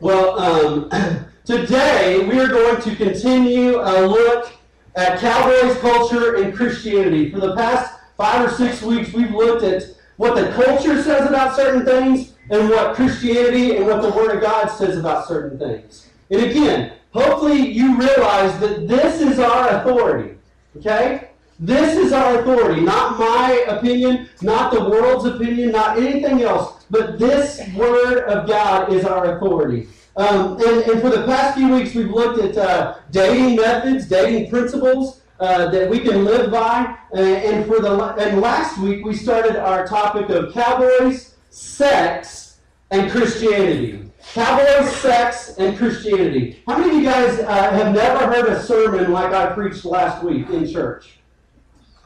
Well, um, today we are going to continue a look at Cowboys culture and Christianity. For the past five or six weeks, we've looked at what the culture says about certain things and what Christianity and what the Word of God says about certain things. And again, hopefully you realize that this is our authority. Okay? This is our authority, not my opinion, not the world's opinion, not anything else, but this Word of God is our authority. Um, and, and, for the past few weeks, we've looked at uh, dating methods, dating principles uh, that we can live by. And, and for the and last week, we started our topic of cowboys, sex, and Christianity. Cowboys, sex, and Christianity. How many of you guys uh, have never heard a sermon like I preached last week in church?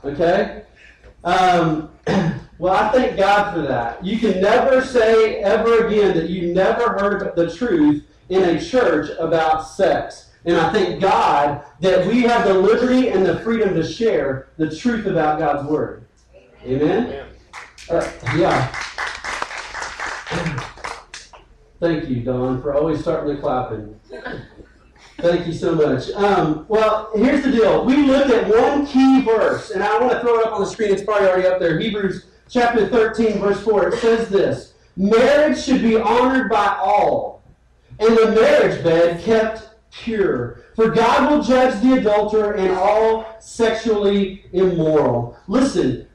Okay? Um, well, I thank God for that. You can never say ever again that you never heard the truth in a church about sex. And I thank God that we have the liberty and the freedom to share the truth about God's Word. Amen? Uh, yeah. Thank you, Don, for always starting the clapping. Thank you so much. Um, well, here's the deal. We looked at one key verse, and I want to throw it up on the screen. It's probably already up there. Hebrews chapter 13, verse 4. It says this Marriage should be honored by all, and the marriage bed kept pure. For God will judge the adulterer and all sexually immoral. Listen,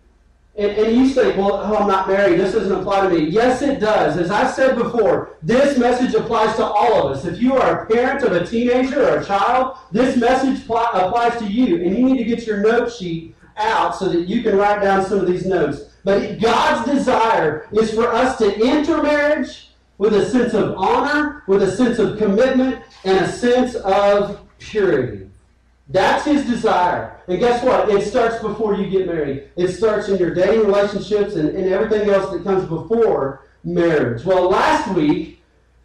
and, and you say, well, oh, I'm not married. This doesn't apply to me. Yes, it does. As I said before, this message applies to all of us. If you are a parent of a teenager or a child, this message pl- applies to you. And you need to get your note sheet out so that you can write down some of these notes. But God's desire is for us to enter marriage with a sense of honor, with a sense of commitment, and a sense of purity. That's his desire. And guess what? It starts before you get married. It starts in your dating relationships and, and everything else that comes before marriage. Well, last week,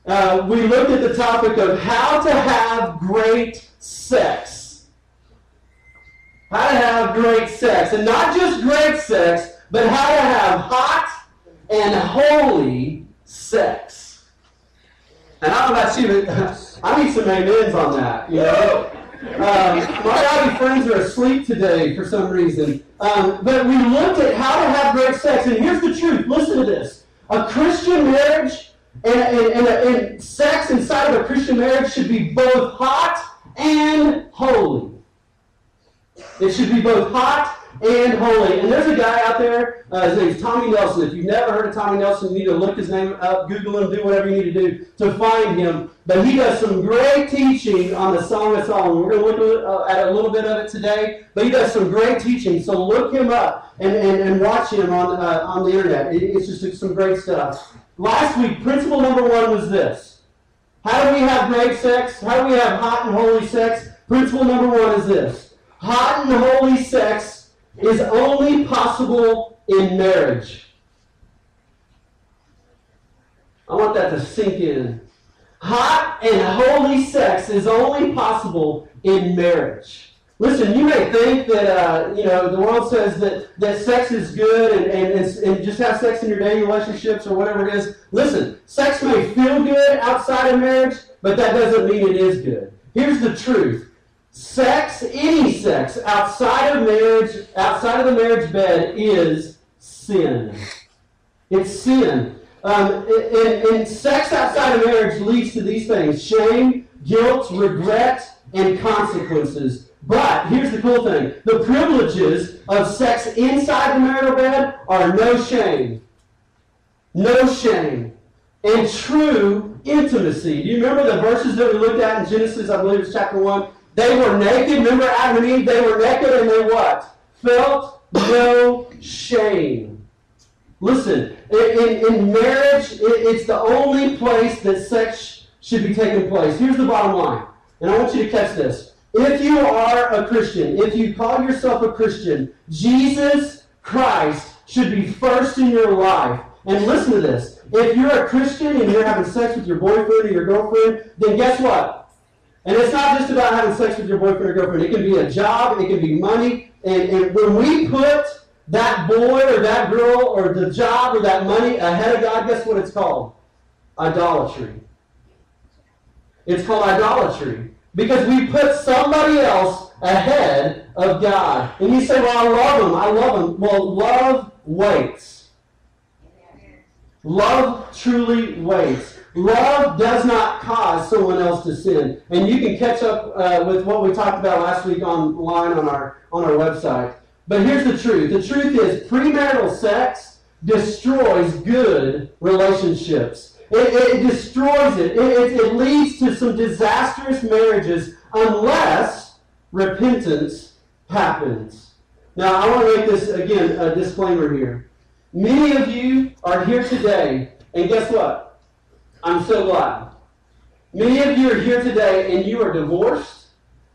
uh, we looked at the topic of how to have great sex. How to have great sex. And not just great sex, but how to have hot and holy sex. And I don't know about you, but I need some amens on that. You know? Um, my Audi friends are asleep today for some reason. Um, but we looked at how to have great sex, and here's the truth. Listen to this. A Christian marriage and, and, and, and sex inside of a Christian marriage should be both hot and holy. It should be both hot and holy. And there's a guy out there, uh, his name's Tommy Nelson. If you've never heard of Tommy Nelson, you need to look his name up, Google him, do whatever you need to do to find him. But he does some great teaching on the Song of Solomon. We're going to look uh, at a little bit of it today, but he does some great teaching. So look him up and, and, and watch him on, uh, on the internet. it's just some great stuff. Last week, principle number one was this. How do we have great sex? How do we have hot and holy sex? Principle number one is this. Hot and holy sex is only possible in marriage. I want that to sink in. Hot and holy sex is only possible in marriage. Listen, you may think that, uh, you know, the world says that, that sex is good and, and, and just have sex in your dating relationships or whatever it is. Listen, sex may feel good outside of marriage, but that doesn't mean it is good. Here's the truth Sex, any sex, outside of marriage, outside of the marriage bed, is sin. It's sin. Um, and, and sex outside of marriage leads to these things shame, guilt, regret, and consequences. But here's the cool thing the privileges of sex inside the marital bed are no shame. No shame. And true intimacy. Do you remember the verses that we looked at in Genesis? I believe it's chapter 1. They were naked. Remember Adam and Eve? They were naked and they what? Felt no shame. Listen, in, in marriage, it's the only place that sex should be taking place. Here's the bottom line, and I want you to catch this. If you are a Christian, if you call yourself a Christian, Jesus Christ should be first in your life. And listen to this. If you're a Christian and you're having sex with your boyfriend or your girlfriend, then guess what? And it's not just about having sex with your boyfriend or girlfriend. It can be a job, it can be money. And, and when we put that boy or that girl or the job or that money ahead of God, guess what it's called? Idolatry. It's called idolatry. Because we put somebody else ahead of God. And you say, well, I love him. I love him. Well, love waits. Love truly waits. Love does not cause someone else to sin. And you can catch up uh, with what we talked about last week online on our, on our website. But here's the truth. The truth is premarital sex destroys good relationships. It, it destroys it. It, it. it leads to some disastrous marriages unless repentance happens. Now, I want to make this, again, a disclaimer here. Many of you are here today, and guess what? I'm so glad. Many of you are here today, and you are divorced.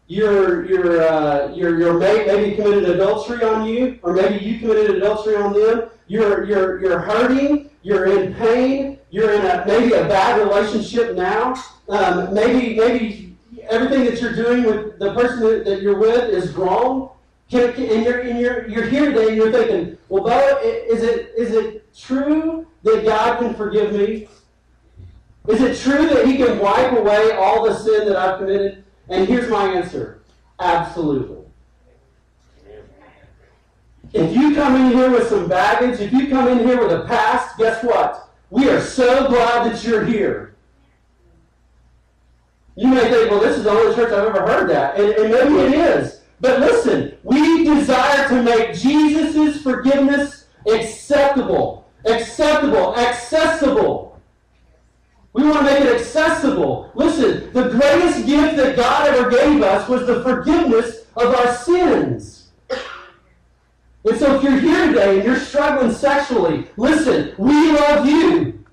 Your your uh, your your mate maybe committed adultery on you, or maybe you committed adultery on them. You're you're you're hurting. You're in pain. You're in a maybe a bad relationship now. Um, maybe maybe everything that you're doing with the person that, you're with is wrong. Can, can, and you're, and you're, you're here today and you're thinking, well, is it, is it true that God can forgive me? Is it true that He can wipe away all the sin that I've committed? And here's my answer absolutely. If you come in here with some baggage, if you come in here with a past, guess what? We are so glad that you're here. You may think, well, this is the only church I've ever heard that. And, and maybe it is. But listen, we desire to make Jesus' forgiveness acceptable, acceptable, accessible. We want to make it accessible. Listen, the greatest gift that God ever gave us was the forgiveness of our sins. And so if you're here today and you're struggling sexually, listen, we love you.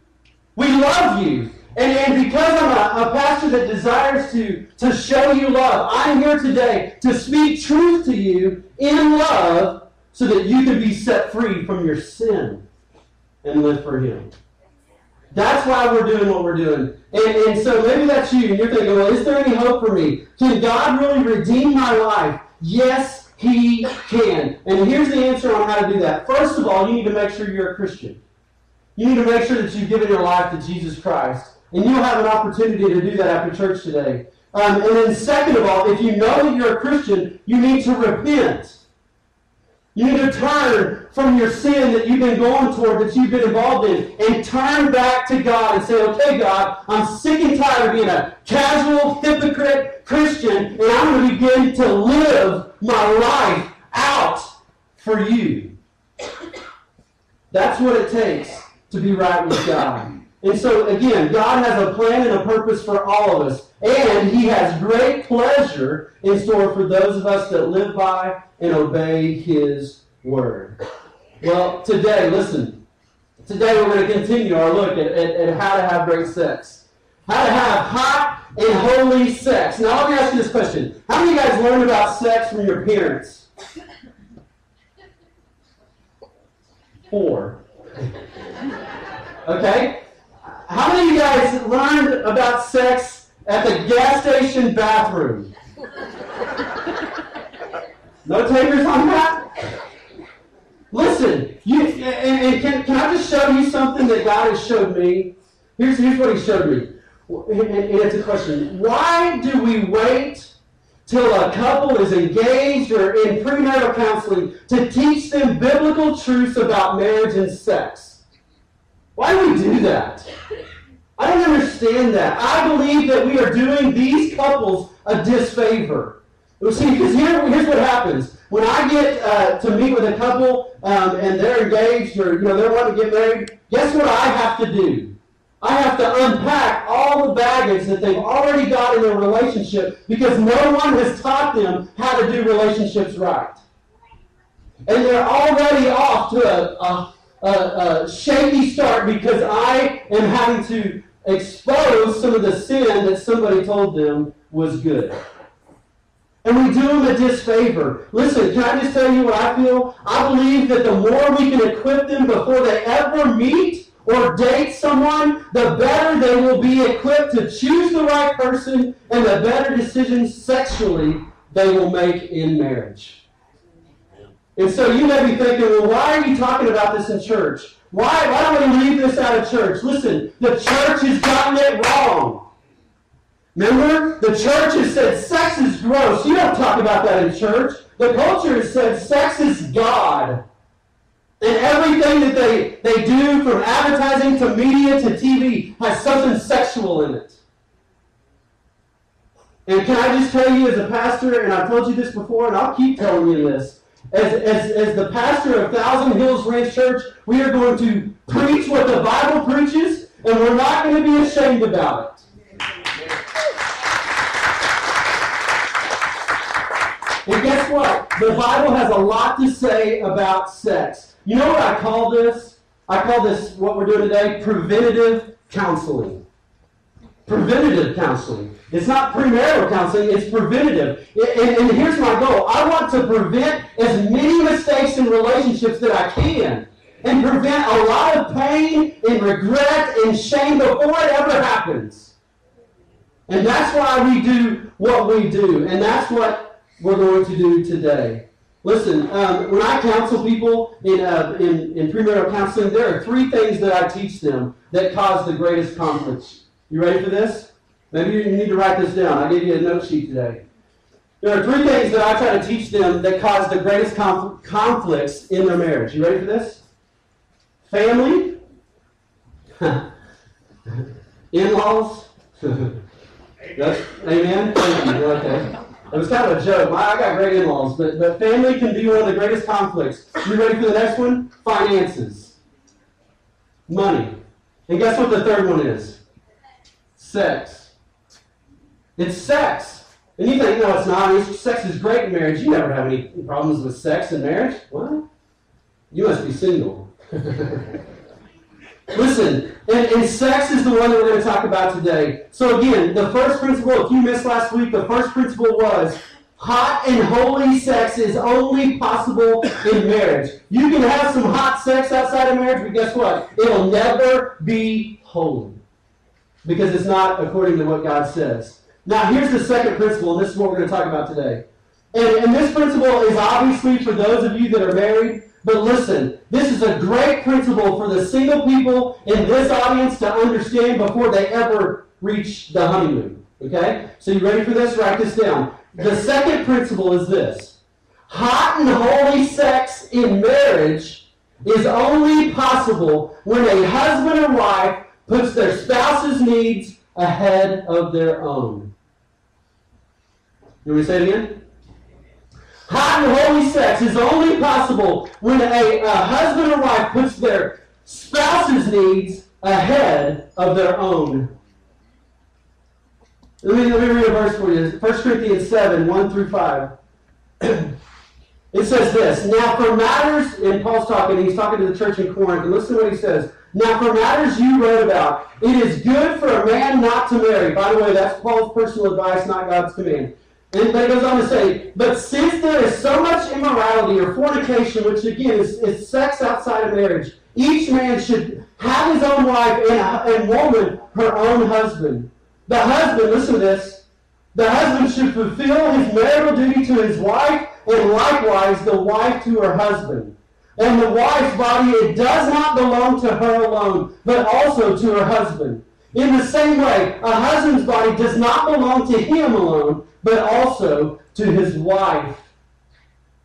We love you. And, and because I'm a, a pastor that desires to, to show you love, I'm here today to speak truth to you in love so that you can be set free from your sin and live for Him. That's why we're doing what we're doing. And, and so maybe that's you, and you're thinking, well, is there any hope for me? Can God really redeem my life? Yes, He can. And here's the answer on how to do that. First of all, you need to make sure you're a Christian. You need to make sure that you've given your life to Jesus Christ. And you'll have an opportunity to do that after church today. Um, and then, second of all, if you know that you're a Christian, you need to repent. You need to turn from your sin that you've been going toward, that you've been involved in, and turn back to God and say, okay, God, I'm sick and tired of being a casual, hypocrite Christian, and I'm going to begin to live my life out for you. That's what it takes to be right with God. And so, again, God has a plan and a purpose for all of us. And He has great pleasure in store for those of us that live by and obey His word. Well, today, listen. Today we're going to continue our look at, at, at how to have great sex. How to have hot and holy sex. Now, let me ask you this question. How many of you guys learned about sex from your parents? Four. Okay? How many of you guys learned about sex at the gas station bathroom? No takers on that? Listen, you, and, and can, can I just show you something that God has showed me? Here's, here's what He showed me. And, it's a question. Why do we wait till a couple is engaged or in premarital counseling to teach them biblical truths about marriage and sex? Why do we do that? I don't understand that. I believe that we are doing these couples a disfavor. See, because here, here's what happens. When I get uh, to meet with a couple um, and they're engaged or you know they're wanting to get married, guess what I have to do? I have to unpack all the baggage that they've already got in their relationship because no one has taught them how to do relationships right. And they're already off to a, a a, a shaky start because I am having to expose some of the sin that somebody told them was good. And we do them a disfavor. Listen, can I just tell you what I feel? I believe that the more we can equip them before they ever meet or date someone, the better they will be equipped to choose the right person and the better decisions sexually they will make in marriage. And so you may be thinking, well, why are you talking about this in church? Why, why don't we leave this out of church? Listen, the church has gotten it wrong. Remember, the church has said sex is gross. You don't talk about that in church. The culture has said sex is God. And everything that they, they do from advertising to media to TV has something sexual in it. And can I just tell you as a pastor, and I've told you this before, and I'll keep telling you this, as, as, as the pastor of Thousand Hills Ranch Church, we are going to preach what the Bible preaches, and we're not going to be ashamed about it. And guess what? The Bible has a lot to say about sex. You know what I call this? I call this, what we're doing today, preventative counseling. Preventative counseling. It's not premarital counseling, it's preventative. And, and, here's my goal I want to prevent as many mistakes in relationships that I can. And prevent a lot of pain and regret and shame before it ever happens. And that's why we do what we do. And that's what we're going to do today. Listen, um, when I counsel people in, uh, in, in premarital counseling, there are three things that I teach them that cause the greatest conflicts. You ready for this? Maybe you need to write this down. I gave you a note sheet today. There are three things that I try to teach them that cause the greatest conf- conflicts in their marriage. You ready for this? Family, in laws. Amen? Okay. It was kind of a joke. I got great in-laws, but, but family can be one of the greatest conflicts. You ready for the next one? Finances. Money. And guess what the third one is? Sex. It's sex. And you think, no, it's not. Sex is great in marriage. You never have any problems with sex in marriage. What? You must be single. Listen, and, and, sex is the one that we're going to talk about today. So again, the first principle, if you missed last week, the first principle was hot and holy sex is only possible in marriage. You can have some hot sex outside of marriage, but guess what? It'll never be holy. Because it's not according to what God says. Now, here's the second principle, and this is what we're going to talk about today. And, and this principle is obviously for those of you that are married, but listen, this is a great principle for the single people in this audience to understand before they ever reach the honeymoon. Okay? So you ready for this? Write this down. The second principle is this hot and holy sex in marriage is only possible when a husband or wife puts their spouse's needs ahead of their own. You want me to say it again? Hot and holy sex is only possible when a, a husband or wife puts their spouse's needs ahead of their own. Let me, let me read a verse for you. 1 Corinthians 7, 1 through 5. it says this Now, for matters, and Paul's talking, he's talking to the church in Corinth, and listen to what he says. Now, for matters you wrote about, it is good for a man not to marry. By the way, that's Paul's personal advice, not God's command. And but it goes on to say, but since there is so much immorality or fornication, which again is, is sex outside of marriage, each man should have his own wife and, uh, and woman her own husband. The husband, listen to this, the husband should fulfill his marital duty to his wife, and likewise the wife to her husband. And the wife's body, it does not belong to her alone, but also to her husband. In the same way, a husband's body does not belong to him alone, but also to his wife.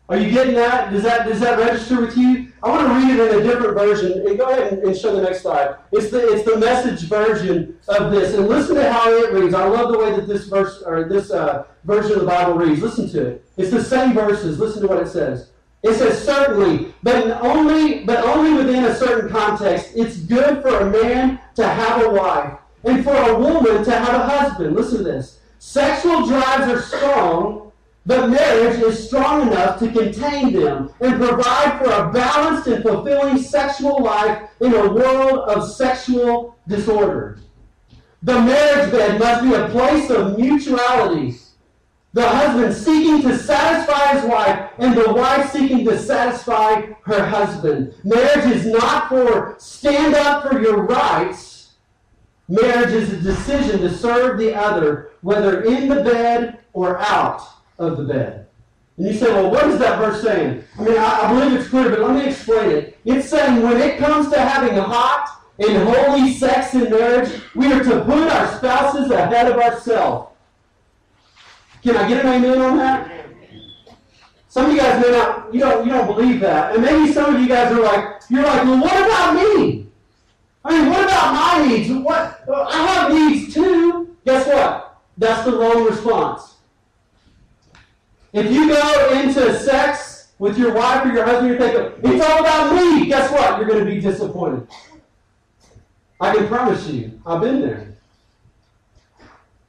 Are you getting that? Does that does that register with you? I want to read it in a different version. And go ahead and, show the next slide. It's the it's the message version of this. And listen to how it reads. I love the way that this verse or this uh, version of the Bible reads. Listen to it. It's the same verses. Listen to what it says. It says certainly, but only but only within a certain context. It's good for a man to have a wife and for a woman to have a husband. Listen to this. Sexual drives are strong, but marriage is strong enough to contain them and provide for a balanced and fulfilling sexual life in a world of sexual disorder. The marriage bed must be a place of mutuality. The husband seeking to satisfy his wife and the wife seeking to satisfy her husband. Marriage is not for stand up for your rights Marriage is a decision to serve the other, whether in the bed or out of the bed. And you say, well, what is that verse saying? I mean, I, I believe it's clear, but let me explain it. It's saying when it comes to having hot and holy sex in marriage, we are to put our spouses ahead of ourselves. Can I get an amen on that? Some of you guys may not, you don't, you don't believe that. And maybe some of you guys are like, you're like, well, what about me? I mean, what about my needs? What I have needs too. Guess what? That's the wrong response. If you go into sex with your wife or your husband, you're thinking, it's all about me. Guess what? You're going to be disappointed. I can promise you, I've been there.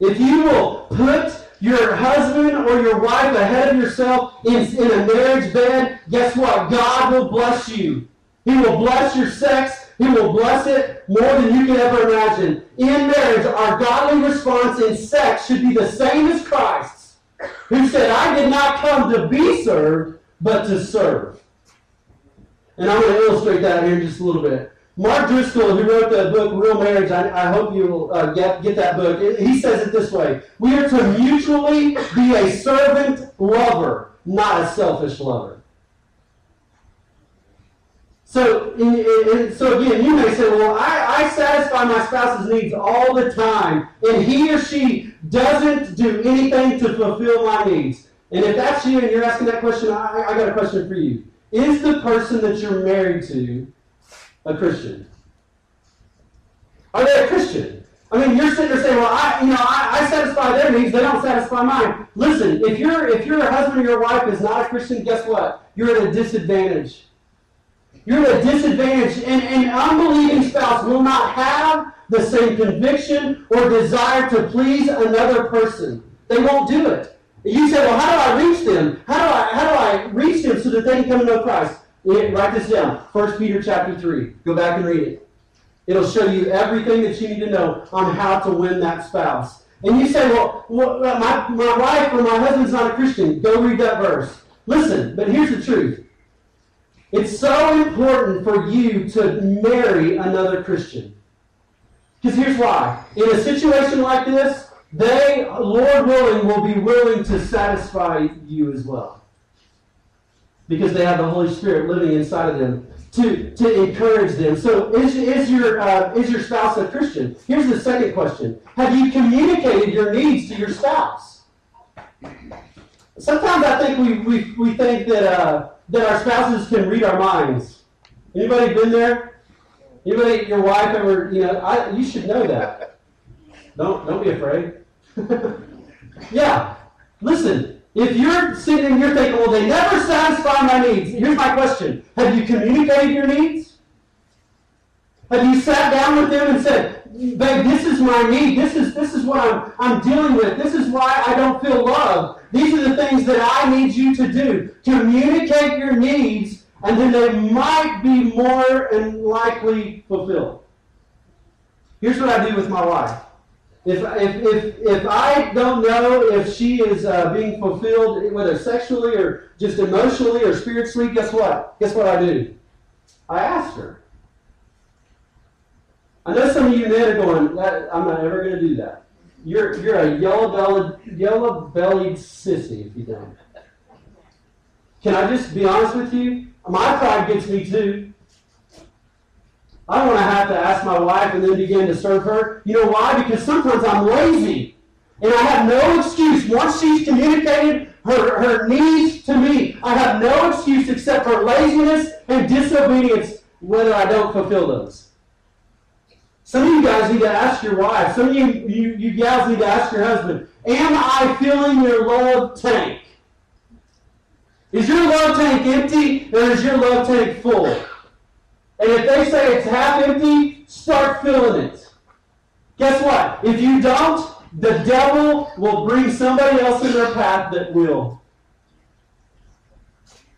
If you will put your husband or your wife ahead of yourself in, in a marriage bed, guess what? God will bless you. He will bless your sex. He will bless it more than you can ever imagine. In marriage, our godly response in sex should be the same as Christ's, who said, I did not come to be served, but to serve. And I'm going to illustrate that here in just a little bit. Mark Driscoll, who wrote the book Real Marriage, I, I hope you will uh, get, get that book. he says it this way We are to mutually be a servant lover, not a selfish lover. So, so again, you may say, well, I, I satisfy my spouse's needs all the time, and he or she doesn't do anything to fulfill my needs. And if that's you and you're asking that question, I, I got a question for you. Is the person that you're married to a Christian? Are they a Christian? I mean, you're sitting there saying, "Well, I, you know, I, I satisfy their needs; they don't satisfy mine." Listen, if your if your husband or your wife is not a Christian, guess what? You're at a disadvantage. You're at a disadvantage, and an unbelieving spouse will not have the same conviction or desire to please another person. They won't do it. You say, "Well, how do I reach them? How do I how do I reach them so that they can come to know Christ?" Write this down. 1 Peter chapter 3. Go back and read it. It'll show you everything that you need to know on how to win that spouse. And you say, well, well my, my wife or my husband's not a Christian. Go read that verse. Listen, but here's the truth. It's so important for you to marry another Christian. Because here's why. In a situation like this, they, Lord willing, will be willing to satisfy you as well because they have the Holy Spirit living inside of them to, to encourage them. So is, is, your, uh, is your spouse a Christian? Here's the second question. Have you communicated your needs to your spouse? Sometimes I think we, we, we think that, uh, that our spouses can read our minds. Anybody been there? Anybody, your wife ever, you know, I, you should know that. Don't, don't be afraid. yeah. Listen, if you're sitting and you're thinking, well, they never satisfy my needs, here's my question Have you communicated your needs? Have you sat down with them and said, babe, this is my need. This is, this is what I'm, I'm dealing with. This is why I don't feel loved. These are the things that I need you to do. Communicate your needs, and then they might be more and likely fulfilled. Here's what I do with my wife. If, if, if, if I don't know if she is uh, being fulfilled, whether sexually or just emotionally or spiritually, guess what? Guess what I do? I ask her. I know some of you men are going, I'm not ever going to do that. You're, you're a yellow-bellied, yellow-bellied sissy if you don't. Can I just be honest with you? My pride gets me too. I don't want to have to ask my wife and then begin to serve her. You know why? Because sometimes I'm lazy. And I have no excuse. Once she's communicated her, her needs to me, I have no excuse except for laziness and disobedience whether I don't fulfill those. Some of you guys need to ask your wife. Some of you, you, you gals need to ask your husband, Am I filling your love tank? Is your love tank empty or is your love tank full? And if they say it's half empty, start filling it. Guess what? If you don't, the devil will bring somebody else in their path that will.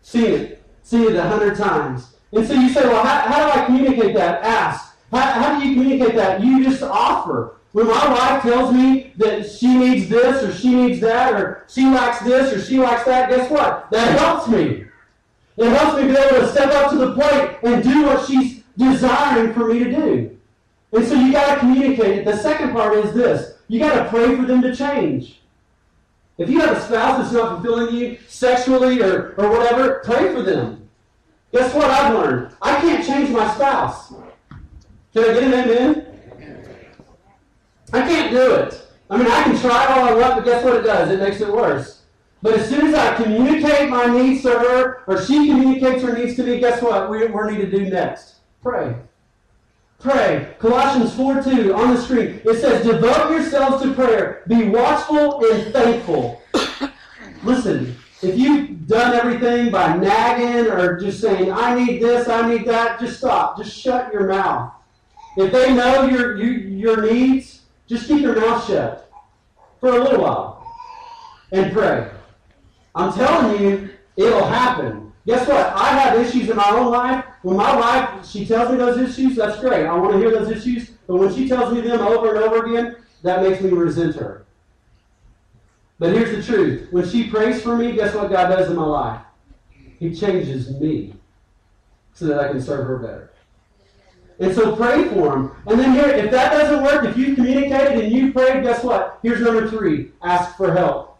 See it. See it a hundred times. And so you say, well, how, how do I communicate that? Ask. How, how do you communicate that? You just offer. When my wife tells me that she needs this or she needs that or she likes this or she likes that, guess what? That helps me. It helps me be able to step up to the plate and do what she's desiring for me to do. And so you got to communicate it. The second part is this you got to pray for them to change. If you have a spouse that's not fulfilling you sexually or, or whatever, pray for them. Guess what I've learned? I can't change my spouse. Can I get an amen? I can't do it. I mean, I can try all I want, but guess what it does? It makes it worse. But as soon as I communicate my needs to her, or she communicates her needs to me, guess what? We, we need to do next? Pray. Pray. Colossians 4 2 on the screen. It says, Devote yourselves to prayer. Be watchful and thankful. Listen, if you've done everything by nagging or just saying, I need this, I need that, just stop. Just shut your mouth. If they know your, you, your needs, just keep your mouth shut for a little while and pray. I'm telling you, it'll happen. Guess what? I have issues in my own life. When my wife, she tells me those issues, that's great. I want to hear those issues. But when she tells me them over and over again, that makes me resent her. But here's the truth. When she prays for me, guess what God does in my life? He changes me so that I can serve her better. And so pray for them. And then here, if that doesn't work, if you've communicated and you've prayed, guess what? Here's number three ask for help.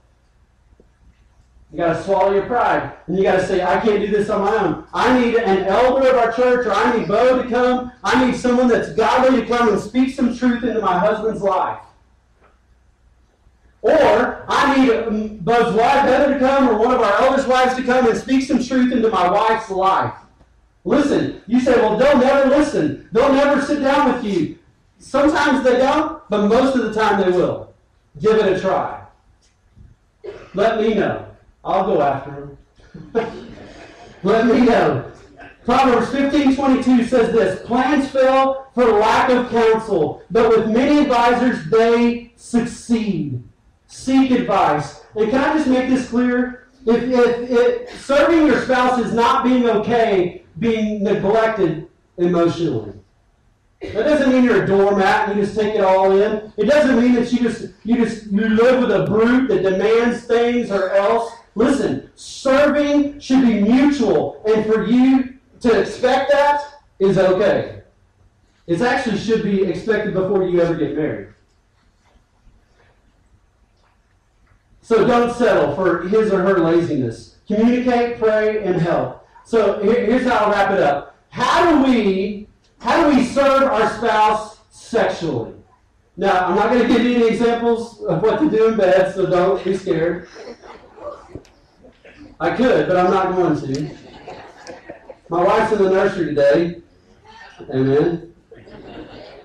You got to swallow your pride. And you got to say, I can't do this on my own. I need an elder of our church, or I need Bo to come. I need someone that's godly to come and speak some truth into my husband's life. Or I need um, Bo's wife, Heather, to come, or one of our elders' wives to come and speak some truth into my wife's life. Listen, you say, well, they'll never listen. They'll never sit down with you. Sometimes they don't, but most of the time they will. Give it a try. Let me know. I'll go after him. Let me know. Proverbs 15:22 says this Plans fail for lack of counsel, but with many advisors they succeed. Seek advice. And can I just make this clear? If, if, if serving your spouse is not being okay, being neglected emotionally. That doesn't mean you're a doormat and you just take it all in. It doesn't mean that you just you just you live with a brute that demands things or else. Listen, serving should be mutual, and for you to expect that is okay. It actually should be expected before you ever get married. So don't settle for his or her laziness. Communicate, pray, and help. So here's how I'll wrap it up. How do we how do we serve our spouse sexually? Now, I'm not going to give you any examples of what to do in bed, so don't be scared. I could, but I'm not going to. My wife's in the nursery today. Amen.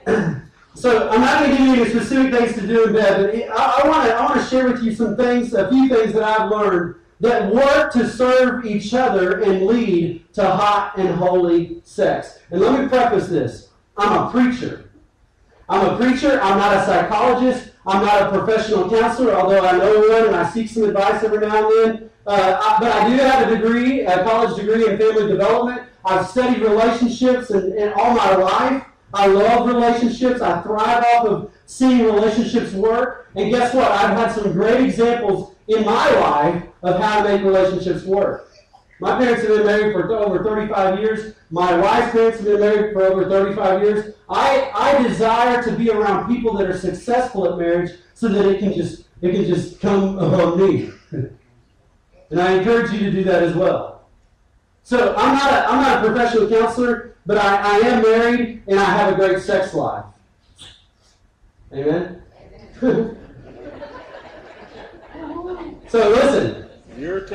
So I'm not going to give you any specific things to do in bed, but I, want to I want to share with you some things, a few things that I've learned that work to serve each other and lead to hot and holy sex. And let me preface this: I'm a preacher. I'm a preacher. I'm not a psychologist. I'm not a professional counselor, although I know one and I seek some advice every now and then. Uh, I, but I do have a degree, a college degree in family development. I've studied relationships and, and all my life. I love relationships. I thrive off of seeing relationships work. And guess what? I've had some great examples in my life of how to make relationships work. My parents have been married for over 35 years. My wife's parents have been married for over 35 years. I, I desire to be around people that are successful at marriage so that it can just it can just come upon me. and I encourage you to do that as well. So I'm not a, I'm not a professional counselor, but I, I am married and I have a great sex life. Amen? so listen,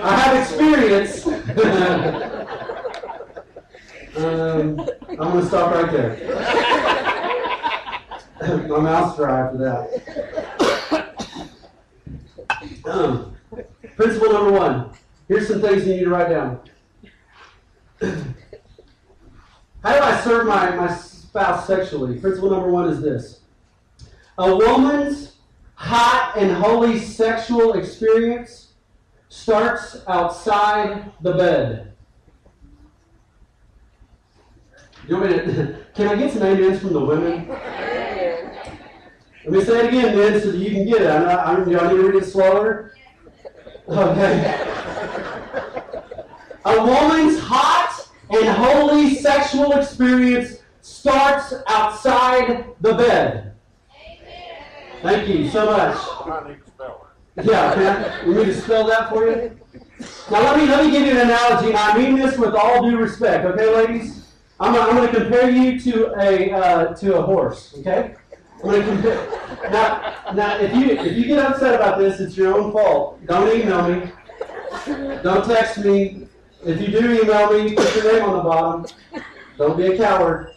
I have experience. um, I'm going to stop right there. My mouth's dry after that. Um, principle number one. Here's some things you need to write down. How do I serve my, my spouse sexually? Principle number one is this a woman's hot and holy sexual experience starts outside the bed. You want to, can I get some amens from the women? Let me say it again, men, so that you can get it. I'm not, I'm, need to read it slower? Okay. A woman's hot and holy sexual experience starts outside the bed. Thank you so much. Yeah, can I, you need to spell that for you? Now let me let me give you an analogy. I mean this with all due respect, okay, ladies? I'm, I'm going to compare you to a uh, to a horse. Okay. I'm going to compare. Now, now, if you if you get upset about this, it's your own fault. Don't email me. Don't text me. If you do email me, put your name on the bottom. Don't be a coward.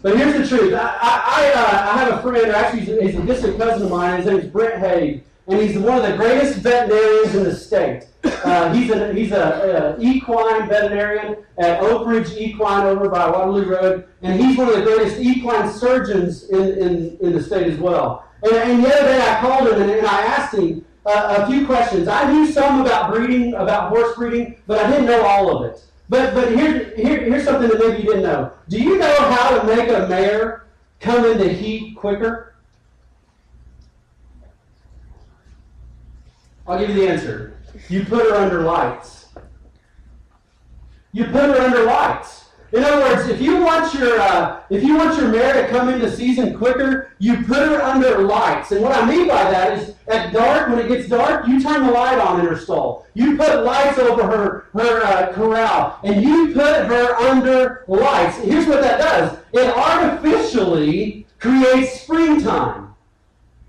But here's the truth. I, I, uh, I have a friend, actually, he's a distant cousin of mine. His name is Brent Haig, and he's one of the greatest veterinarians in the state. Uh, he's a he's a, a, equine veterinarian at Oak Ridge Equine over by Waterloo Road, and he's one of the greatest equine surgeons in, in, in the state as well. And, and the other day I called him and, and I asked him uh, a few questions. I knew some about breeding, about horse breeding, but I didn't know all of it. But but here, here here's something that maybe you didn't know. Do you know how to make a mare come into heat quicker? I'll give you the answer. You put her under lights. You put her under lights. In other words, if you want your uh, if you want your mare to come into season quicker, you put her under lights. And what I mean by that is, at dark, when it gets dark, you turn the light on in her stall. You put lights over her her uh, corral, and you put her under lights. Here's what that does: it artificially creates springtime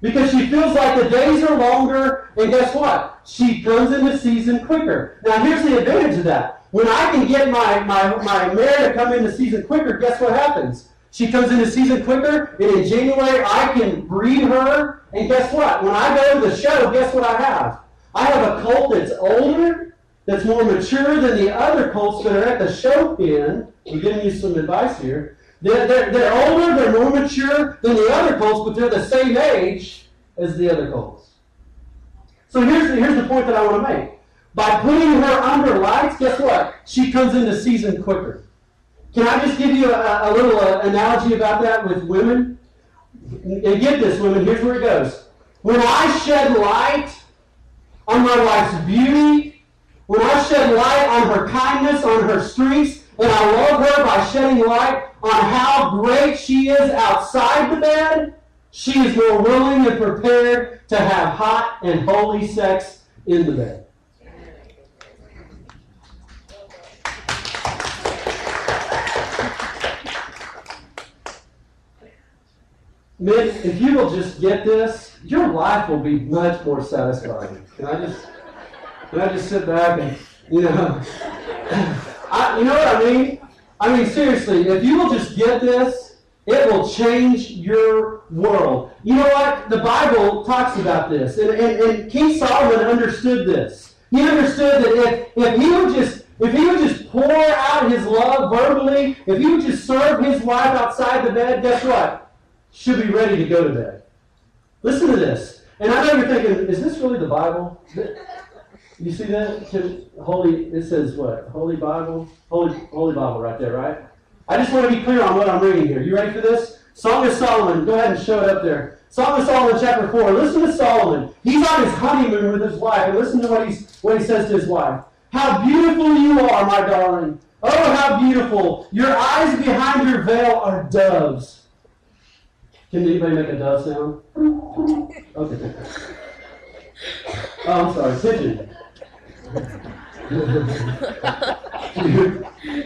because she feels like the days are longer, and guess what? She comes into season quicker. Now, here's the advantage of that. When I can get my, my, my mare to come into season quicker, guess what happens? She comes into season quicker, and in January I can breed her, and guess what? When I go to the show, guess what I have? I have a colt that's older, that's more mature than the other colts that are at the show pen. I'm giving you some advice here. They're, they're, they're older, they're more mature than the other colts, but they're the same age as the other colts. So here's here's the point that I want to make. By putting her under lights, guess what? She comes into season quicker. Can I just give you a, a little uh, analogy about that with women? And get this, women, here's where it goes. When I shed light on my wife's beauty, when I shed light on her kindness, on her strengths, and I love her by shedding light on how great she is outside the bed, she is more willing and prepared to have hot and holy sex in the bed. If you will just get this, your life will be much more satisfying. Can I just, can I just sit back and, you know, I, you know what I mean? I mean, seriously, if you will just get this, it will change your world. You know what? The Bible talks about this, and, and, and King Solomon understood this. He understood that if, if he would just if he would just pour out his love verbally, if he would just serve his wife outside the bed, guess what? Should be ready to go to bed. Listen to this. And I know you're thinking, is this really the Bible? You see that? Holy, it says what? Holy Bible? Holy, Holy Bible right there, right? I just want to be clear on what I'm reading here. You ready for this? Song of Solomon. Go ahead and show it up there. Song of Solomon, chapter 4. Listen to Solomon. He's on his honeymoon with his wife. And listen to what, he's, what he says to his wife. How beautiful you are, my darling. Oh, how beautiful. Your eyes behind your veil are doves. Can anybody make a dove sound? Okay. Oh, I'm sorry, pigeon.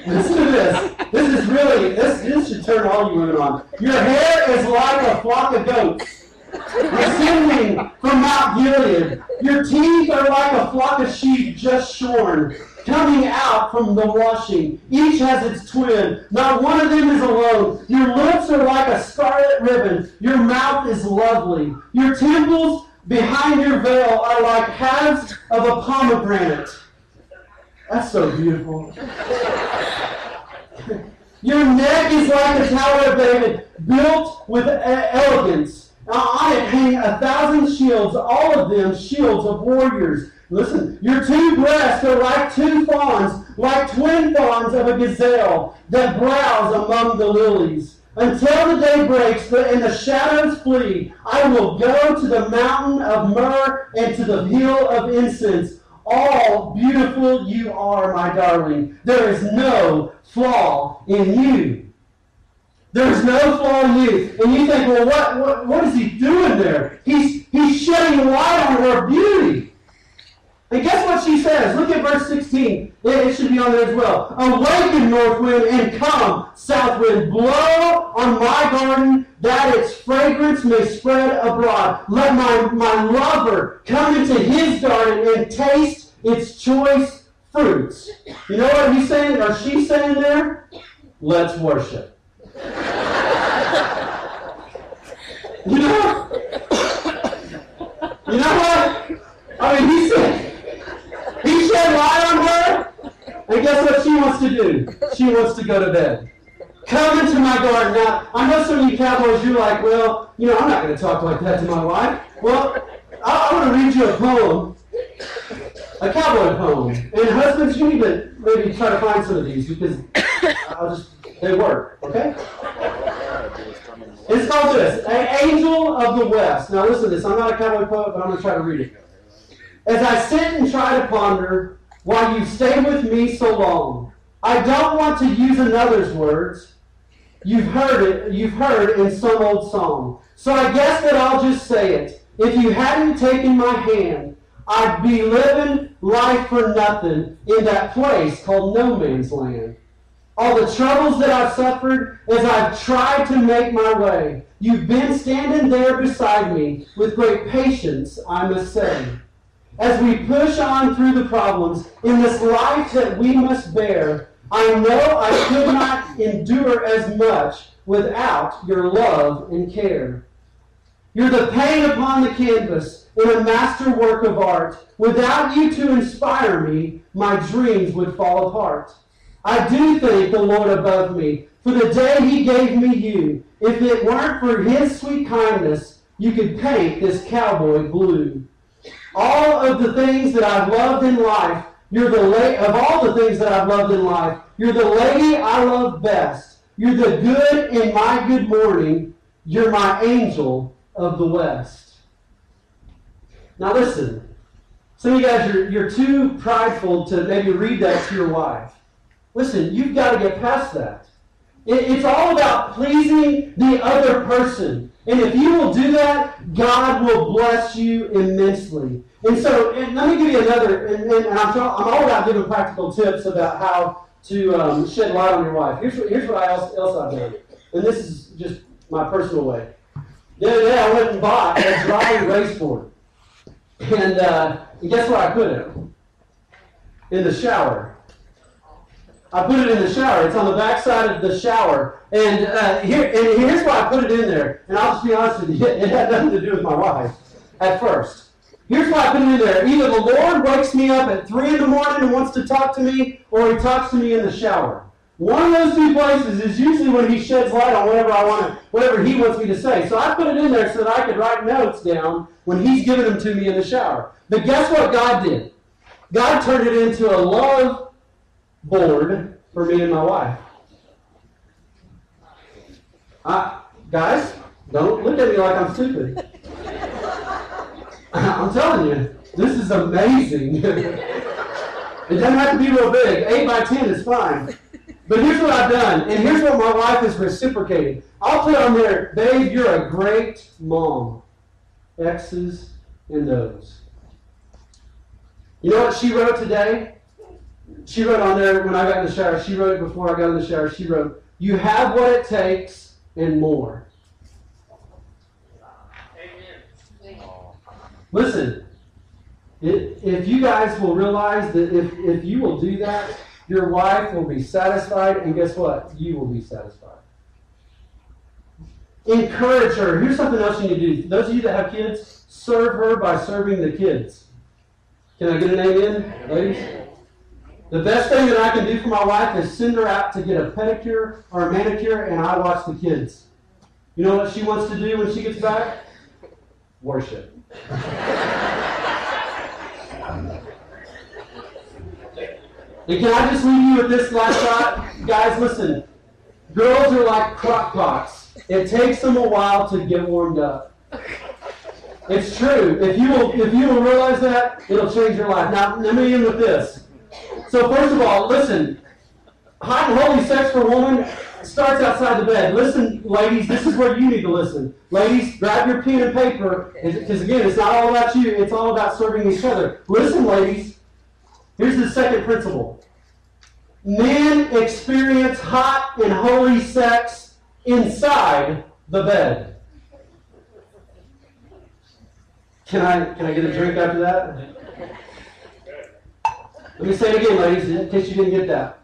Listen to this. This is really, this, this should turn all you women on. Your hair is like a flock of goats descending from Mount Gilead. Your teeth are like a flock of sheep just shorn coming out from the washing. Each has its twin. Not one of them is alone. Your lips are like a scarlet ribbon. Your mouth is lovely. Your temples behind your veil are like halves of a pomegranate. That's so beautiful. Your neck is like the Tower of David, built with elegance. On it hang a thousand shields, all of them shields of warriors. Listen, your two breasts are like two fawns, like twin fawns of a gazelle that browse among the lilies. Until the day breaks and the shadows flee, I will go to the mountain of myrrh and to the hill of incense. All beautiful you are, my darling. There is no flaw in you. There is no flaw in you. And you think, well, what, what, what is he doing there? He's, he's shedding light on her beauty. And guess what she says? Look at verse 16. It, should be on there as well. Awaken, north wind, and come, south wind. Blow on my garden that its fragrance may spread abroad. Let my, my lover come into his garden and taste its choice fruits. You know what he's saying, or she's saying there? Let's worship. you know? You know what? I mean, he said, he shed light on her, and guess what she wants to do? She wants to go to bed. Come into my garden. Now, I know some of you cowboys, you're like, well, you know, I'm not going to talk like that to my wife. Well, I, I want to read you a poem, a cowboy poem. And husbands, you need to maybe try to find some of these because I'll just, they work, okay? It's called this, An Angel of the West. Now listen to this. I'm not a cowboy poet, but I'm going to try to read it. As I sit and try to ponder why you stayed with me so long, I don't want to use another's words. You've heard it, you've heard in some old song. So I guess that I'll just say it. If you hadn't taken my hand, I'd be living life for nothing in that place called no man's land. All the troubles that I've suffered as I've tried to make my way, you've been standing there beside me with great patience, I must say. As we push on through the problems in this life that we must bear, I know I could not endure as much without your love and care. You're the paint upon the canvas in a master work of art. Without you to inspire me, my dreams would fall apart. I do thank the Lord above me for the day he gave me you. If it weren't for his sweet kindness, you could paint this cowboy blue. All of the things that I've loved in life, you're the la- of all the things that I've loved in life, you're the lady I love best. You're the good in my good morning. You're my angel of the West. Now listen. Some of you guys, you're, you're too prideful to maybe read that to your wife. Listen, you've got to get past that. It, it's all about pleasing the other person. And if you will do that, God will bless you immensely. And so, and let me give you another, and, and, and I'm, I'm, all about giving practical tips about how to um, shed light on your wife. Here's what, here's what I else, else I've done. And this is just my personal way. The other day, I went and bought a dry erase board. And, uh, and guess where I put it? In the shower. I put it in the shower. It's on the back side of the shower. And uh, here, and here's why I put it in there. And I'll just be honest with you, it had nothing to do with my wife at first. Here's why I put it in there. Either the Lord wakes me up at 3 in the morning and wants to talk to me, or he talks to me in the shower. One of those two places is usually when he sheds light on whatever I want to, whatever he wants me to say. So I put it in there so that I could write notes down when he's giving them to me in the shower. But guess what God did? God turned it into a love board for me and my wife. I, guys, don't look at me like I'm stupid. I'm telling you, this is amazing. it doesn't have to be real big. 8 by 10 is fine. But here's what I've done, and here's what my wife is reciprocating. I'll put on there, babe, you're a great mom. X's and O's. You know what she wrote today? She wrote on there when I got in the shower. She wrote it before I got in the shower. She wrote, You have what it takes and more. Amen. Listen, if you guys will realize that if, if you will do that, your wife will be satisfied, and guess what? You will be satisfied. Encourage her. Here's something else you need to do. Those of you that have kids, serve her by serving the kids. Can I get an amen, ladies? The best thing that I can do for my wife is send her out to get a pedicure or a manicure, and I watch the kids. You know what she wants to do when she gets back? Worship. and can I just leave you with this last thought? Guys, listen. Girls are like crock pots. It takes them a while to get warmed up. It's true. If you will, if you will realize that, it'll change your life. Now, let me end with this. So first of all, listen, hot and holy sex for a woman starts outside the bed. Listen, ladies, this is where you need to listen. Ladies, grab your pen and paper, because again, it's not all about you, it's all about serving each other. Listen, ladies, here's the second principle men experience hot and holy sex inside the bed. Can I, can I get a drink after that? Let me say it again, ladies, in case you didn't get that.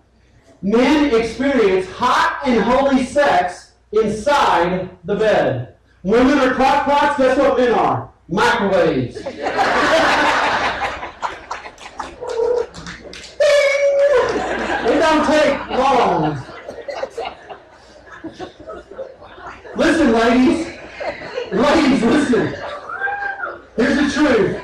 Men experience hot and holy sex inside the bed. Women are crock pots, guess what men are? Microwaves. it don't take long. Listen, ladies. Ladies, listen. Here's the truth.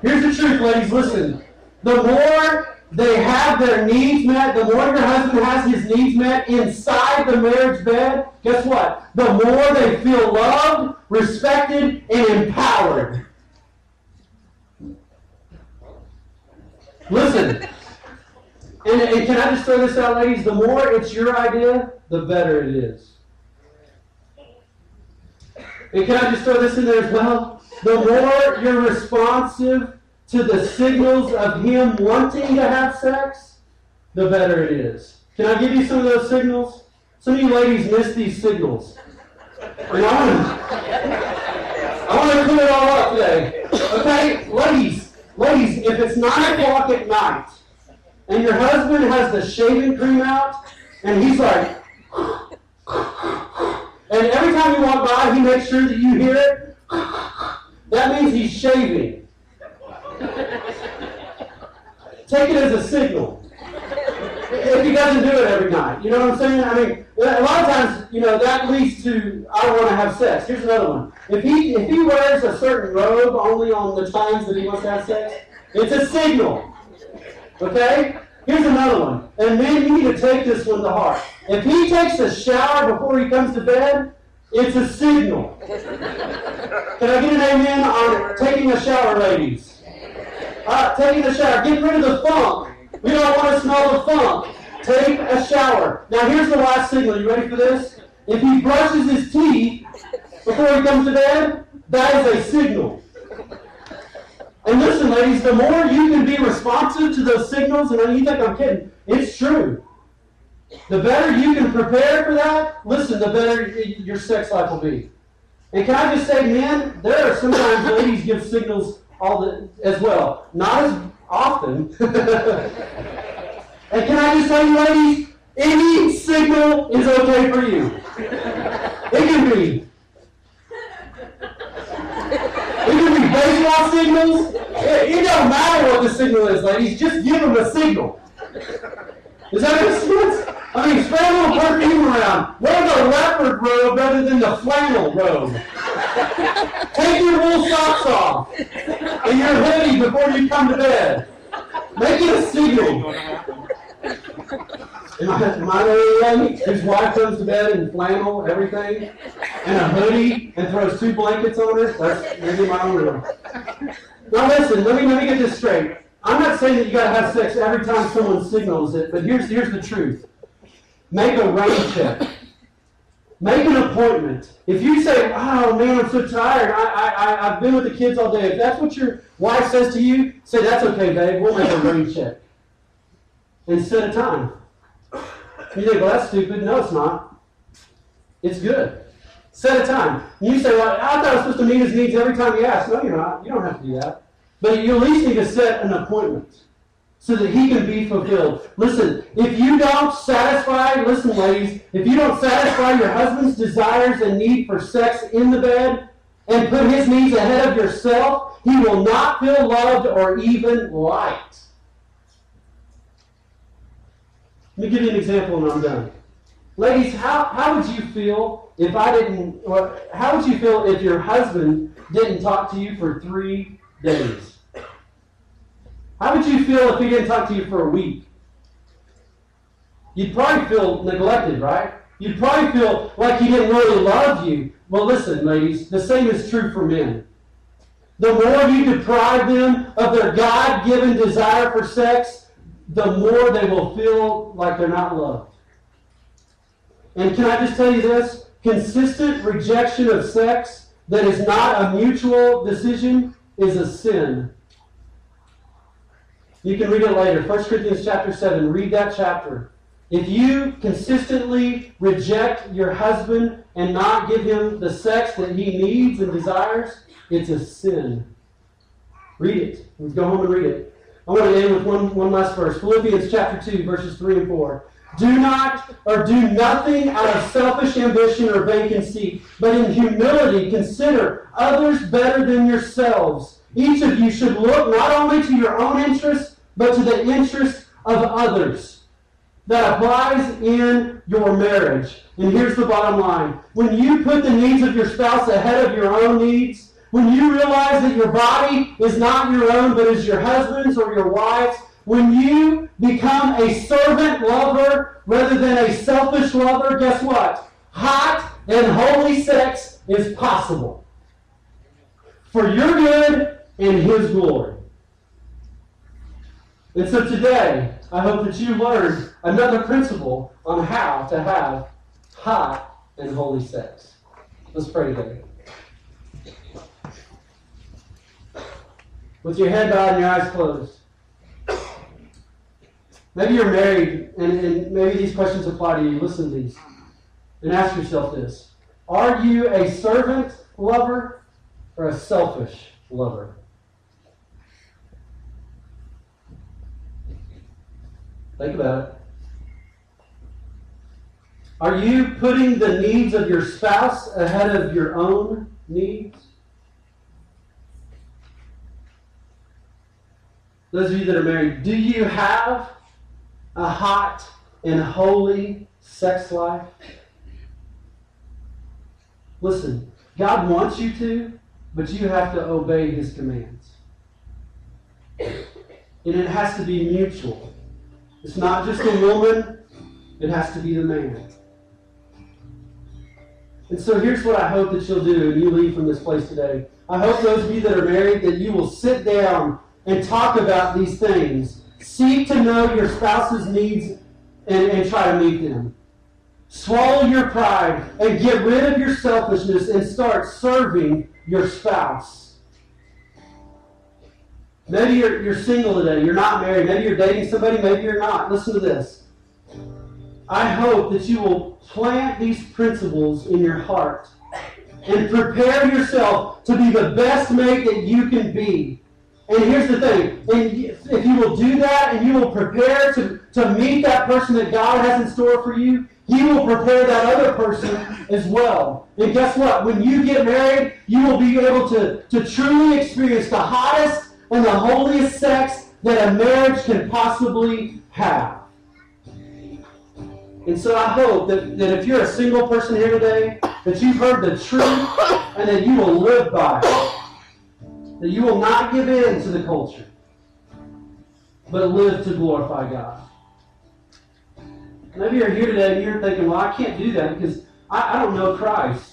Here's the truth, ladies, listen. The more they have their needs met, the more your husband has his needs met inside the marriage bed, guess what? The more they feel loved, respected, and empowered. Listen, and, and can I just throw this out, ladies? The more it's your idea, the better it is. And can I just throw this in there as well? The more you're responsive to the signals of him wanting to have sex, the better it is. Can I give you some of those signals? Some of you ladies miss these signals. And I want to, I want to clear it all up today. Okay, ladies, ladies, if it's 9 o'clock at night and your husband has the shaving cream out and he's like, and every time you walk by, he makes sure that you hear it, that means he's shaving. Take it as a signal. If he doesn't do it every night, you know what I'm saying? I mean, a lot of times, you know, that leads to I don't want to have sex. Here's another one. If he if he wears a certain robe only on the times that he wants to have sex, it's a signal. Okay? Here's another one. And men, you need to take this one to heart. If he takes a shower before he comes to bed, it's a signal. Can I get an amen on taking a shower, ladies? Uh, taking a shower. Get rid of the funk. We don't want to smell the funk. Take a shower. Now, here's the last signal. You ready for this? If he brushes his teeth before he comes to bed, that is a signal. And listen, ladies, the more you can be responsive to those signals, and you think I'm kidding, it's true. The better you can prepare for that, listen, the better your sex life will be. And can I just say, men, there are sometimes ladies give signals all the, as well. Not as often. and can I just tell you, ladies, any signal is okay for you. It can be. It can be baseball signals. It, it don't matter what the signal is, ladies. Just give them a signal. Does that make sense? I mean, spray a little perfume around. Wear the leopard robe rather than the flannel robe. Take your wool socks off and your hoodie before you come to bed. Make it a signal. Am I, am the only one whose wife comes to bed in flannel, everything, and a hoodie, and throws two blankets on her? That's maybe my own room. Now listen, let me let me get this straight. I'm not saying that you gotta have sex every time someone signals it, but here's here's the truth. Make a rain check. Make an appointment. If you say, oh man, I'm so tired, I, I, I've been with the kids all day, if that's what your wife says to you, say, that's okay, babe, we'll make a rain check. And set a time. You think, well, that's stupid. No, it's not. It's good. Set a time. You say, well, I thought I was supposed to meet his needs every time he asks. No, you're not. You don't have to do that. But you at least need to set an appointment so that he can be fulfilled. Listen, if you don't satisfy, listen, ladies, if you don't satisfy your husband's desires and need for sex in the bed and put his needs ahead of yourself, he will not feel loved or even liked. Let me give you an example and I'm done. Ladies, how, how would you feel if I didn't, how would you feel if your husband didn't talk to you for three days? How would you feel if he didn't talk to you for a week? You'd probably feel neglected, right? You'd probably feel like he didn't really love you. Well, listen, ladies, the same is true for men. The more you deprive them of their God given desire for sex, the more they will feel like they're not loved. And can I just tell you this? Consistent rejection of sex that is not a mutual decision is a sin. You can read it later. 1 Corinthians chapter 7. Read that chapter. If you consistently reject your husband and not give him the sex that he needs and desires, it's a sin. Read it. Go home and read it. I want to end with one, one last verse. Philippians chapter 2, verses 3 and 4. Do not or do nothing out of selfish ambition or vain conceit, but in humility consider others better than yourselves. Each of you should look not only to your own interests, but to the interests of others. That applies in your marriage. And here's the bottom line. When you put the needs of your spouse ahead of your own needs, when you realize that your body is not your own, but is your husband's or your wife's, when you become a servant lover rather than a selfish lover, guess what? Hot and holy sex is possible. For your good and His glory. And so today, I hope that you learned another principle on how to have hot and holy sex. Let's pray together. With your head bowed and your eyes closed. Maybe you're married, and, and maybe these questions apply to you. Listen to these. And ask yourself this Are you a servant lover or a selfish lover? Think about it. Are you putting the needs of your spouse ahead of your own needs? Those of you that are married, do you have a hot and holy sex life? Listen, God wants you to, but you have to obey His commands. And it has to be mutual. It's not just the woman, it has to be the man. And so here's what I hope that you'll do when you leave from this place today. I hope those of you that are married that you will sit down and talk about these things Seek to know your spouse's needs and, and try to meet them. Swallow your pride and get rid of your selfishness and start serving your spouse. Maybe you're, you're single today, you're not married, maybe you're dating somebody, maybe you're not. Listen to this. I hope that you will plant these principles in your heart and prepare yourself to be the best mate that you can be and here's the thing, and if you will do that and you will prepare to, to meet that person that God has in store for you, He will prepare that other person as well. And guess what? When you get married, you will be able to, to truly experience the hottest and the holiest sex that a marriage can possibly have. And so I hope that, that if you're a single person here today, that you've heard the truth and that you will live by it that you will not give in to the culture, but live to glorify God. And maybe you're here today and you're thinking, well, I can't do that because I, I don't know Christ.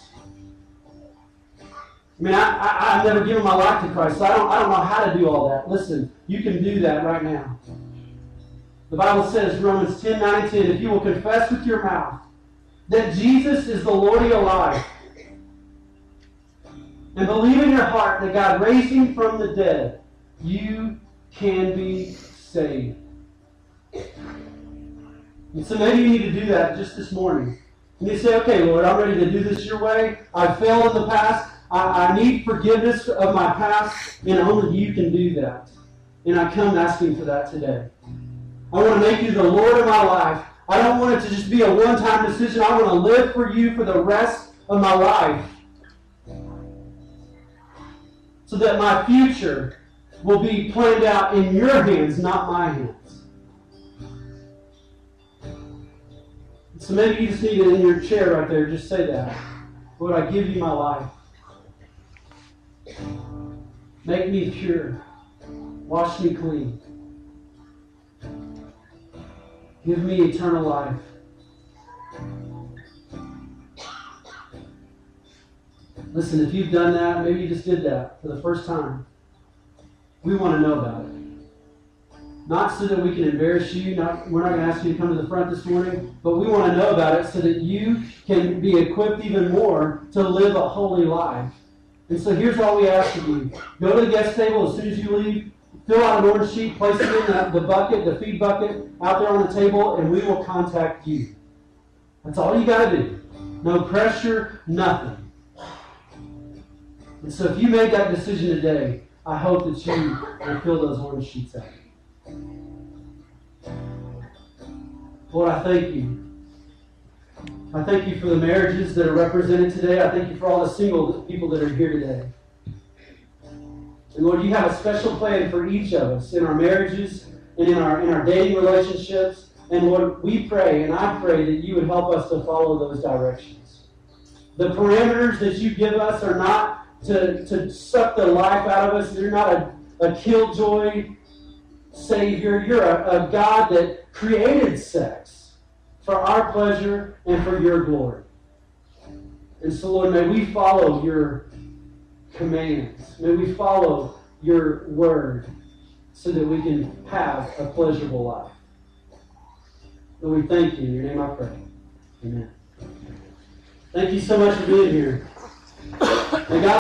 I mean, I, I, have never given my life to Christ, so I don't, I don't know how to do all that. Listen, you can do that right now. The Bible says, Romans 10 9 and 10, if you will confess with your mouth that Jesus is the Lord of your life, and believe in your heart that God raised him from the dead, you can be saved. And so maybe you need to do that just this morning. And you say, okay, Lord, I'm ready to do this your way. I've failed in the past. I, I need forgiveness of my past, and only you can do that. And I come asking for that today. I want to make you the Lord of my life. I don't want it to just be a one time decision. I want to live for you for the rest of my life so that my future will be planned out in your hands, not my hands. So maybe you just need it in your chair right there. Just say that. Lord, I give you my life. Make me pure. Wash me clean. Give me eternal life. Listen, if you've done that, maybe you just did that for the first time. We want to know about it. not so that we can embarrass you. Not, we're not going to ask you to come to the front this morning, but we want to know about it so that you can be equipped even more to live a holy life. And so here's all we ask of you. Go to the guest table as soon as you leave. Fill out an order sheet, place it in the, the bucket, the feed bucket, out there on the table, and we will contact you. That's all you got to do. No pressure, nothing. And so if you made that decision today, I hope that you will fill those orange sheets out. Lord, I thank you. I thank you for the marriages that are represented today. I thank you for all the single people that are here today. And Lord, you have a special plan for each of us in our marriages and in our in our dating relationships. And Lord, we pray and I pray that you would help us to follow those directions. The parameters that you give us are not to, to suck the life out of us. You're not a, a killjoy Savior. You're a, a God that created sex for our pleasure and for your glory. And so, Lord, may we follow your commands. May we follow your word so that we can have a pleasurable life. Lord, we thank you. In your name I pray. Amen. Thank you so much for being here.